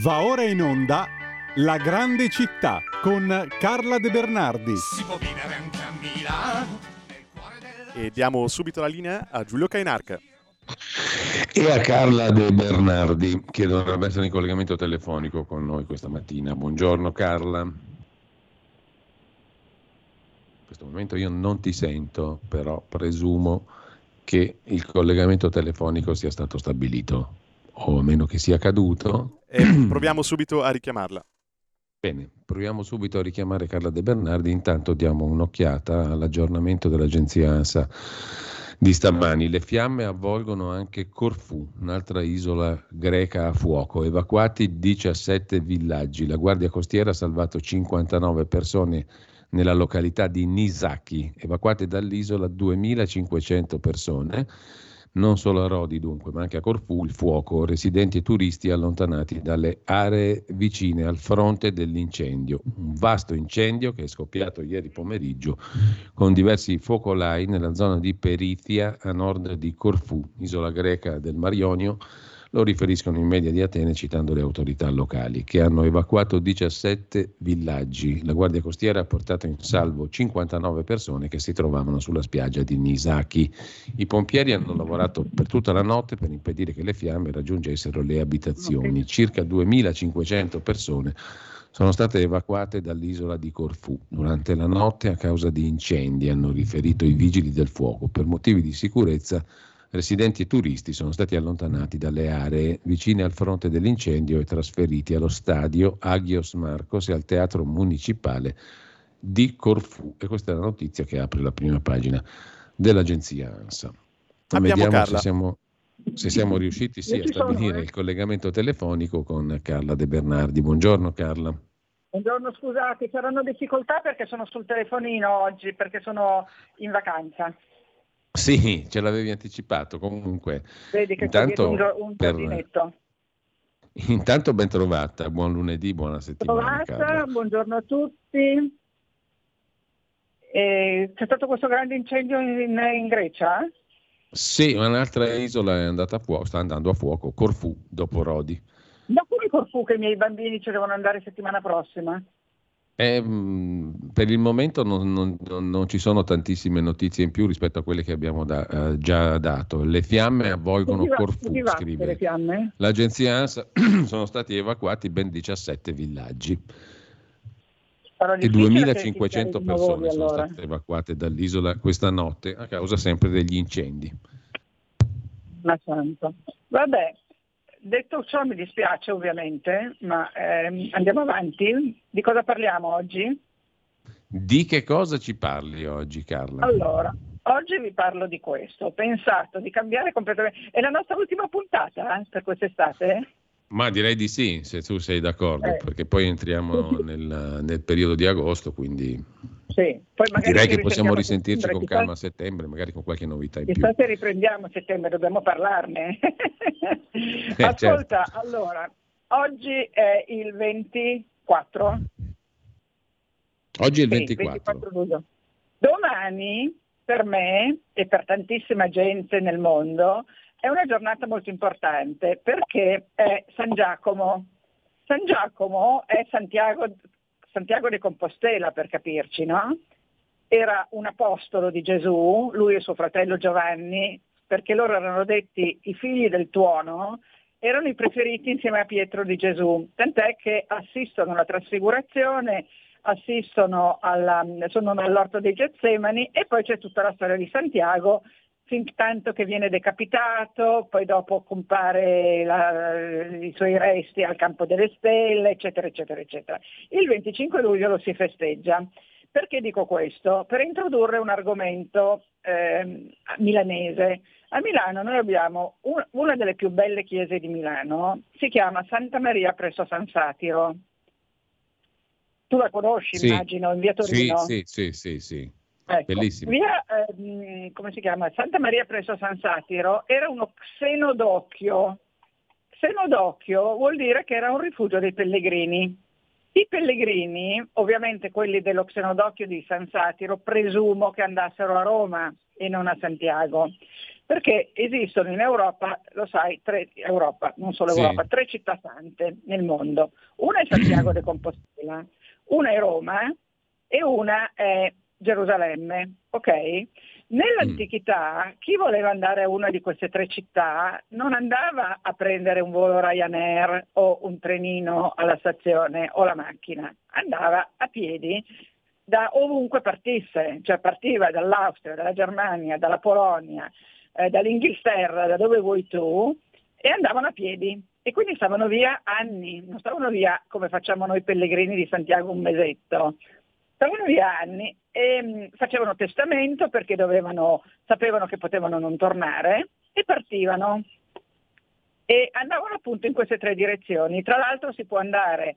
Va ora in onda La grande città con Carla De Bernardi. Si può vivere anche a Milano. E diamo subito la linea a Giulio Cainarca. E a Carla De Bernardi, che dovrebbe essere in collegamento telefonico con noi questa mattina. Buongiorno Carla. In questo momento io non ti sento, però presumo che il collegamento telefonico sia stato stabilito, o a meno che sia caduto. E proviamo subito a richiamarla. Bene, proviamo subito a richiamare Carla De Bernardi, intanto diamo un'occhiata all'aggiornamento dell'agenzia ANSA di stamani. Le fiamme avvolgono anche Corfù, un'altra isola greca a fuoco, evacuati 17 villaggi. La Guardia Costiera ha salvato 59 persone nella località di Nisaki, evacuate dall'isola 2500 persone. Non solo a Rodi dunque, ma anche a Corfù il fuoco, residenti e turisti allontanati dalle aree vicine al fronte dell'incendio. Un vasto incendio che è scoppiato ieri pomeriggio con diversi focolai nella zona di Peritia a nord di Corfù, isola greca del Mar Ionio. Lo riferiscono in media di Atene citando le autorità locali che hanno evacuato 17 villaggi. La Guardia Costiera ha portato in salvo 59 persone che si trovavano sulla spiaggia di Nisaki. I pompieri hanno lavorato per tutta la notte per impedire che le fiamme raggiungessero le abitazioni. Circa 2500 persone sono state evacuate dall'isola di Corfù durante la notte a causa di incendi, hanno riferito i vigili del fuoco. Per motivi di sicurezza residenti e turisti sono stati allontanati dalle aree vicine al fronte dell'incendio e trasferiti allo stadio Agios Marcos e al teatro municipale di Corfù. E questa è la notizia che apre la prima pagina dell'agenzia ANSA. Abbiamo Vediamo Carla. se siamo, se siamo riusciti sì, a stabilire eh. il collegamento telefonico con Carla De Bernardi. Buongiorno Carla. Buongiorno, scusate, saranno difficoltà perché sono sul telefonino oggi, perché sono in vacanza. Sì, ce l'avevi anticipato. Comunque, Vedi che Intanto, un, un per- giardinetto. intanto ben trovata, buon lunedì, buona settimana. Trovata, buongiorno a tutti. E c'è stato questo grande incendio in, in Grecia? Sì, un'altra isola è andata a fuoco, sta andando a fuoco, Corfù, dopo Rodi. Da come Corfù che i miei bambini ci devono andare settimana prossima? E, mh, per il momento non, non- non- ci sono tantissime notizie in più rispetto a quelle che abbiamo da- eh, già dato. Le fiamme avvolgono va- Corfù, scrive l'agenzia ANSA. sono stati evacuati ben 17 villaggi e difficile 2500 che ci sia i persone sono allora. state evacuate dall'isola questa notte a causa sempre degli incendi. Ma santo. Vabbè, detto ciò mi dispiace ovviamente, ma ehm, andiamo avanti. Di cosa parliamo oggi? Di che cosa ci parli oggi, Carla? Allora, oggi vi parlo di questo. Ho pensato di cambiare completamente. È la nostra ultima puntata eh, per quest'estate? Ma direi di sì, se tu sei d'accordo, Eh. perché poi entriamo nel, nel periodo di agosto, quindi Sì. Direi che possiamo risentirci con calma a settembre, magari con qualche novità in più. Se riprendiamo a settembre, dobbiamo parlarne. certo. Ascolta, allora, oggi è il 24. Oggi è il Sì, 24. luglio. Domani, per me e per tantissima gente nel mondo, è una giornata molto importante perché è San Giacomo. San Giacomo è Santiago, Santiago de Compostela, per capirci, no? Era un apostolo di Gesù, lui e suo fratello Giovanni, perché loro erano detti i figli del tuono, erano i preferiti insieme a Pietro di Gesù, tant'è che assistono alla trasfigurazione, assistono alla, sono all'orto dei Getsemani e poi c'è tutta la storia di Santiago fin tanto che viene decapitato, poi dopo compare la- i suoi resti al campo delle stelle, eccetera, eccetera, eccetera. Il 25 luglio lo si festeggia. Perché dico questo? Per introdurre un argomento ehm, milanese. A Milano noi abbiamo un- una delle più belle chiese di Milano, si chiama Santa Maria presso San Satiro. Tu la conosci, Sì. immagino, in via Sì, Torino? sì, sì, sì, sì. Ecco, Bellissimo. Via, ehm, come si chiama? Santa Maria presso San Satiro era uno xenodocchio. Xenodocchio vuol dire che era un rifugio dei pellegrini. I pellegrini, ovviamente quelli dello Xenodocchio di San Satiro, presumo che andassero a Roma e non a Santiago, perché esistono in Europa, lo sai, tre, Europa, non solo Sì. Europa, tre città sante nel mondo. Una è Santiago de Compostela, una è Roma e una è Gerusalemme, ok? Nell'antichità chi voleva andare a una di queste tre città non andava a prendere un volo Ryanair o un trenino alla stazione o la macchina, andava a piedi da ovunque partisse, cioè partiva dall'Austria, dalla Germania, dalla Polonia, eh, dall'Inghilterra, da dove vuoi tu, e andavano a piedi. E quindi stavano via anni, non stavano via come facciamo noi pellegrini di Santiago un mesetto, stavano via anni e mh, facevano testamento perché dovevano, sapevano che potevano non tornare e partivano. E andavano appunto in queste tre direzioni. Tra l'altro si può andare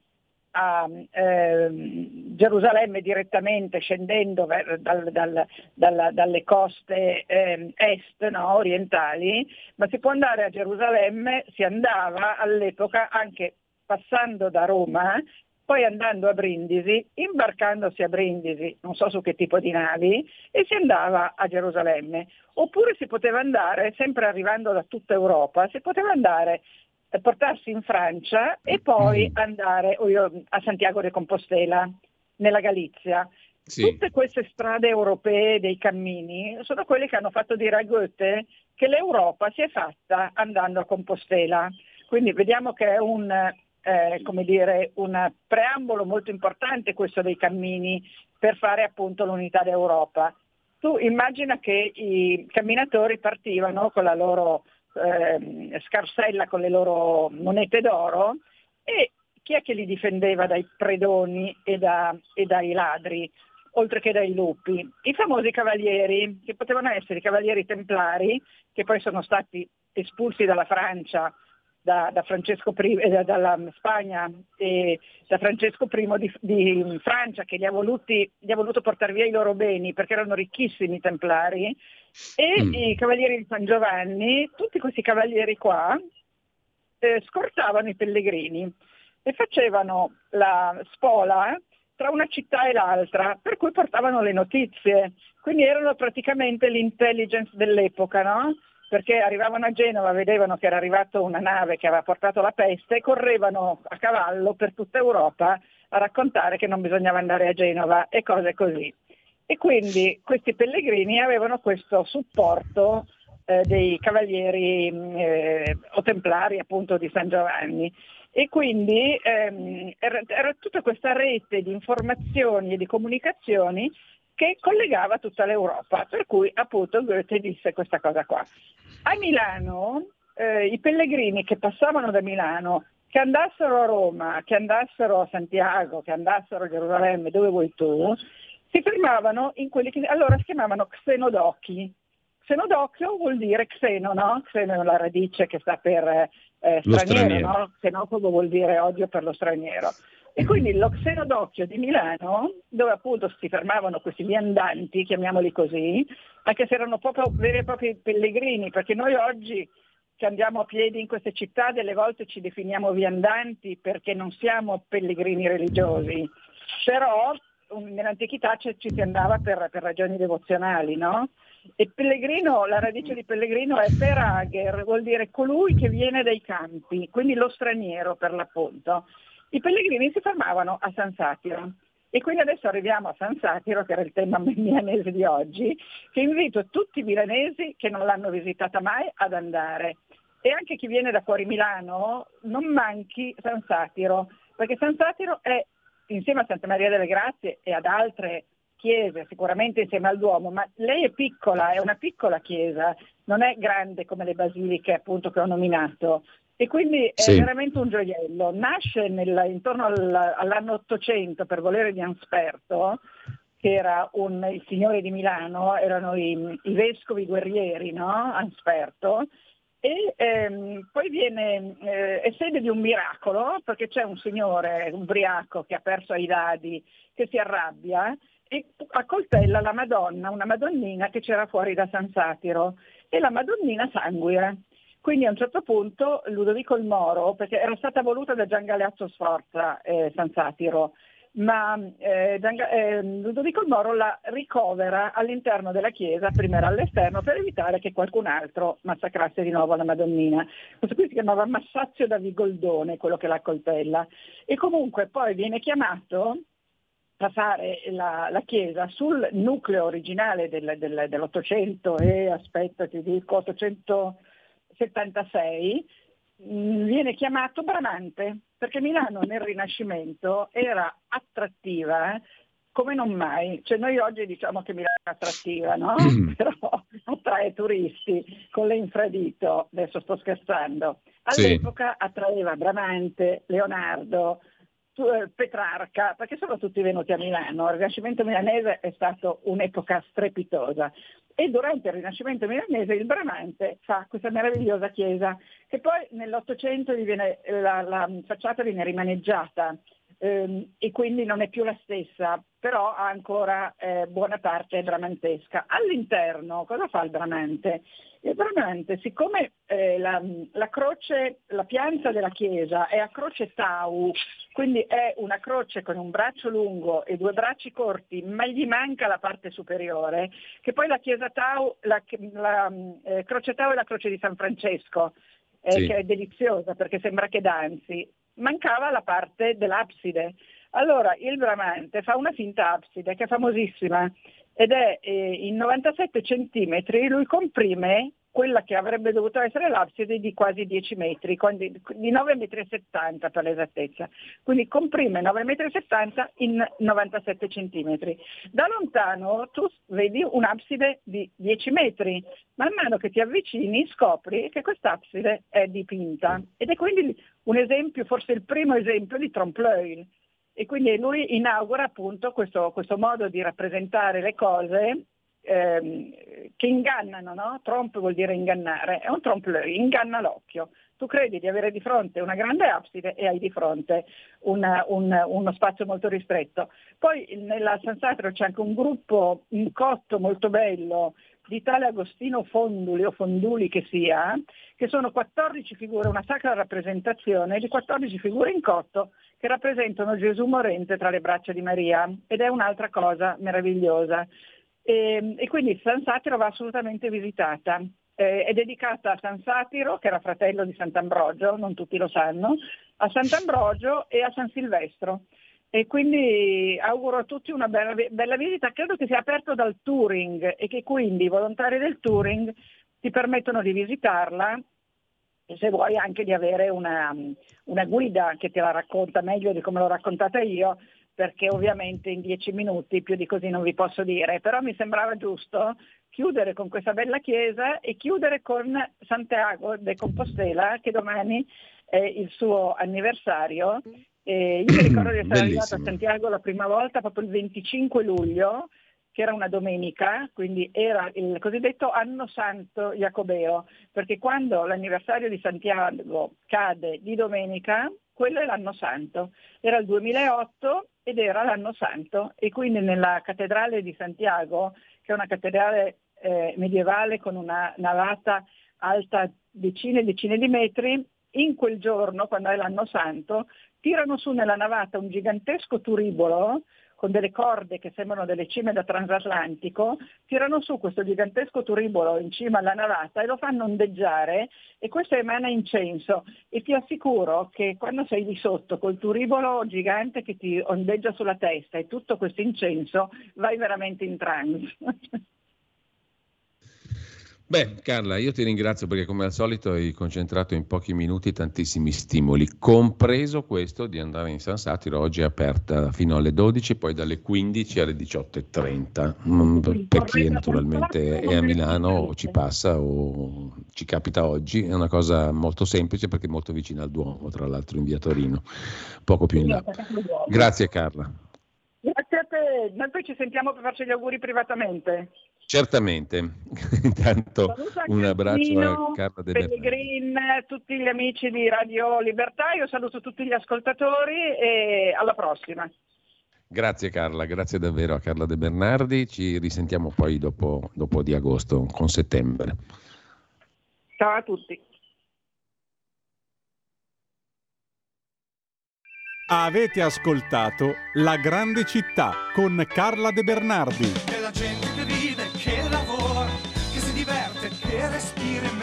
a ehm, Gerusalemme direttamente scendendo ver- dal- dal- dalla- dalle coste ehm, est, no, orientali, ma si può andare a Gerusalemme, si andava all'epoca anche passando da Roma, poi andando a Brindisi, imbarcandosi a Brindisi, non so su che tipo di navi, e si andava a Gerusalemme. Oppure si poteva andare, sempre arrivando da tutta Europa, si poteva andare eh, portarsi in Francia e poi andare a Santiago de Compostela, nella Galizia. Sì. Tutte queste strade europee dei cammini sono quelle che hanno fatto dire a Goethe che l'Europa si è fatta andando a Compostela. Quindi vediamo che è un, eh, come dire, un preambolo molto importante questo dei cammini per fare appunto l'unità d'Europa. Tu immagina che i camminatori partivano con la loro ehm, scarsella, con le loro monete d'oro e chi è che li difendeva dai predoni e, da- e dai ladri, oltre che dai lupi? I famosi cavalieri, che potevano essere i cavalieri templari, che poi sono stati espulsi dalla Francia, da, da Francesco I, eh, dalla Spagna e da Francesco I di, di Francia, che gli ha, voluti, gli ha voluto portare via i loro beni perché erano ricchissimi i templari, e Mm. i cavalieri di San Giovanni, tutti questi cavalieri qua, eh, scortavano i pellegrini e facevano la spola tra una città e l'altra, per cui portavano le notizie. Quindi erano praticamente l'intelligence dell'epoca, no? Perché arrivavano a Genova, vedevano che era arrivata una nave che aveva portato la peste e correvano a cavallo per tutta Europa a raccontare che non bisognava andare a Genova e cose così. E quindi questi pellegrini avevano questo supporto eh, dei cavalieri mh, eh, o templari appunto di San Giovanni. E quindi ehm, era, era tutta questa rete di informazioni e di comunicazioni che collegava tutta l'Europa, per cui appunto Goethe disse questa cosa qua. A Milano eh, i pellegrini che passavano da Milano, che andassero a Roma, che andassero a Santiago, che andassero a Gerusalemme, dove vuoi tu, si fermavano in quelli che allora si chiamavano xenodocchi. Xenodocchio vuol dire xeno, no? Xeno è la radice che sta per eh, Lo straniero, straniero. no? Xenofobo vuol dire odio per lo straniero. E quindi lo xenodocchio di Milano, dove appunto si fermavano questi viandanti, chiamiamoli così, anche se erano proprio veri e propri pellegrini, perché noi oggi che andiamo a piedi in queste città delle volte ci definiamo viandanti perché non siamo pellegrini religiosi, però nell'antichità ci, ci si andava per, per ragioni devozionali, no? E pellegrino, la radice di pellegrino è perager, vuol dire colui che viene dai campi, quindi lo straniero per l'appunto. I pellegrini si fermavano a San Satiro. E quindi adesso arriviamo a San Satiro, che era il tema milanese di oggi, che invito tutti i milanesi che non l'hanno visitata mai ad andare. E anche chi viene da fuori Milano, non manchi San Satiro, perché San Satiro è, insieme a Santa Maria delle Grazie e ad altre chiese, sicuramente insieme al Duomo, ma lei è piccola, è una piccola chiesa, non è grande come le basiliche appunto che ho nominato. E quindi è Sì. veramente un gioiello. Nasce nel- intorno al- all'anno 800 per volere di Ansperto, che era un- il signore di Milano, erano i, i vescovi guerrieri, no? Ansperto, e ehm, poi viene, eh, è sede di un miracolo perché c'è un signore ubriaco che ha perso ai dadi, che si arrabbia e accoltella la Madonna, una Madonnina che c'era fuori da San Satiro e la Madonnina sanguina. Quindi a un certo punto Ludovico il Moro, perché era stata voluta da Gian Galeazzo Sforza eh, San Satiro, ma eh, eh, Ludovico il Moro la ricovera all'interno della chiesa, prima era all'esterno, per evitare che qualcun altro massacrasse di nuovo la Madonnina. Questo qui si chiamava Massaccio da Vigoldone, quello che la coltella. E comunque poi viene chiamato a fare la, la chiesa sul nucleo originale del, del, dell'Ottocento e aspetta ti dico 800 76 mm, viene chiamato Bramante, perché Milano nel Rinascimento era attrattiva eh? come non mai. Cioè noi oggi diciamo che Milano è attrattiva, no? Mm. Però attrae turisti con l'infradito, adesso sto scherzando. All'epoca sì. attraeva Bramante, Leonardo, Petrarca, perché sono tutti venuti a Milano. Il Rinascimento milanese è stato un'epoca strepitosa e durante il Rinascimento milanese il Bramante fa questa meravigliosa chiesa che poi nell'Ottocento la, la facciata viene rimaneggiata ehm, e quindi non è più la stessa, però ha ancora eh, buona parte bramantesca. All'interno cosa fa il Bramante? Il Bramante, siccome eh, la, la, croce, la pianta della chiesa è a croce tau, quindi è una croce con un braccio lungo e due bracci corti, ma gli manca la parte superiore, che poi la chiesa tau, la, la eh, croce tau è la croce di San Francesco, eh, sì. che è deliziosa perché sembra che danzi, mancava la parte dell'abside. Allora il Bramante fa una finta abside che è famosissima ed è eh, in 97 centimetri, lui comprime quella che avrebbe dovuto essere l'abside di quasi 10 metri, di 9,70 metri per l'esattezza. Quindi comprime 9,70 metri in 97 centimetri. Da lontano tu vedi un'abside di 10 metri, man mano che ti avvicini scopri che quest'abside è dipinta ed è quindi un esempio, forse il primo esempio di trompe-l'œil. E quindi lui inaugura appunto questo, questo modo di rappresentare le cose ehm, che ingannano, no? Trompe vuol dire ingannare, è un trompe inganna l'occhio. Tu credi di avere di fronte una grande abside e hai di fronte una, un, uno spazio molto ristretto. Poi nella San Satro c'è anche un gruppo in cotto molto bello di tale Agostino Fonduli o Fonduli che sia, che sono 14 figure, una sacra rappresentazione di 14 figure in cotto che rappresentano Gesù morente tra le braccia di Maria ed è un'altra cosa meravigliosa. E, ehm, e quindi San Satiro va assolutamente visitata. Eh, è dedicata a San Satiro, che era fratello di Sant'Ambrogio, non tutti lo sanno, a Sant'Ambrogio e a San Silvestro. E quindi auguro a tutti una bella, bella visita. Credo che sia aperto dal touring e che quindi i volontari del touring ti permettono di visitarla e se vuoi anche di avere una, una, guida che te la racconta meglio di come l'ho raccontata io, perché ovviamente in dieci minuti più di così non vi posso dire, però mi sembrava giusto chiudere con questa bella chiesa e chiudere con Santiago de Compostela che domani è il suo anniversario. E io mi ricordo di essere arrivata a Santiago la prima volta proprio il 25 luglio, che era una domenica, quindi era il cosiddetto anno santo jacobeo, perché quando l'anniversario di Santiago cade di domenica, quello è l'anno santo. Era il 2008 ed era l'anno santo e quindi nella cattedrale di Santiago, che è una cattedrale eh, medievale con una navata alta decine e decine di metri, in quel giorno, quando è l'anno santo, tirano su nella navata un gigantesco turibolo con delle corde che sembrano delle cime da transatlantico, tirano su questo gigantesco turibolo in cima alla navata e lo fanno ondeggiare e questo emana incenso e ti assicuro che quando sei di sotto col turibolo gigante che ti ondeggia sulla testa e tutto questo incenso vai veramente in trance. Beh, Carla, io ti ringrazio perché come al solito hai concentrato in pochi minuti tantissimi stimoli, compreso questo di andare in San Satiro, oggi è aperta fino alle 12, poi dalle 15 alle 18.30, mm, per chi naturalmente è a Milano o ci passa o ci capita oggi, è una cosa molto semplice perché è molto vicina al Duomo, tra l'altro in via Torino, poco più in là. Grazie Carla. Grazie a te, noi poi ci sentiamo per farci gli auguri privatamente. Certamente, intanto un abbraccio a Carla De Pellegrin, tutti gli amici di Radio Libertà, io saluto tutti gli ascoltatori e alla prossima. Grazie Carla, grazie davvero a Carla De Bernardi, ci risentiamo poi dopo, dopo di agosto, con settembre. Ciao a tutti. Avete ascoltato La Grande Città con Carla De Bernardi.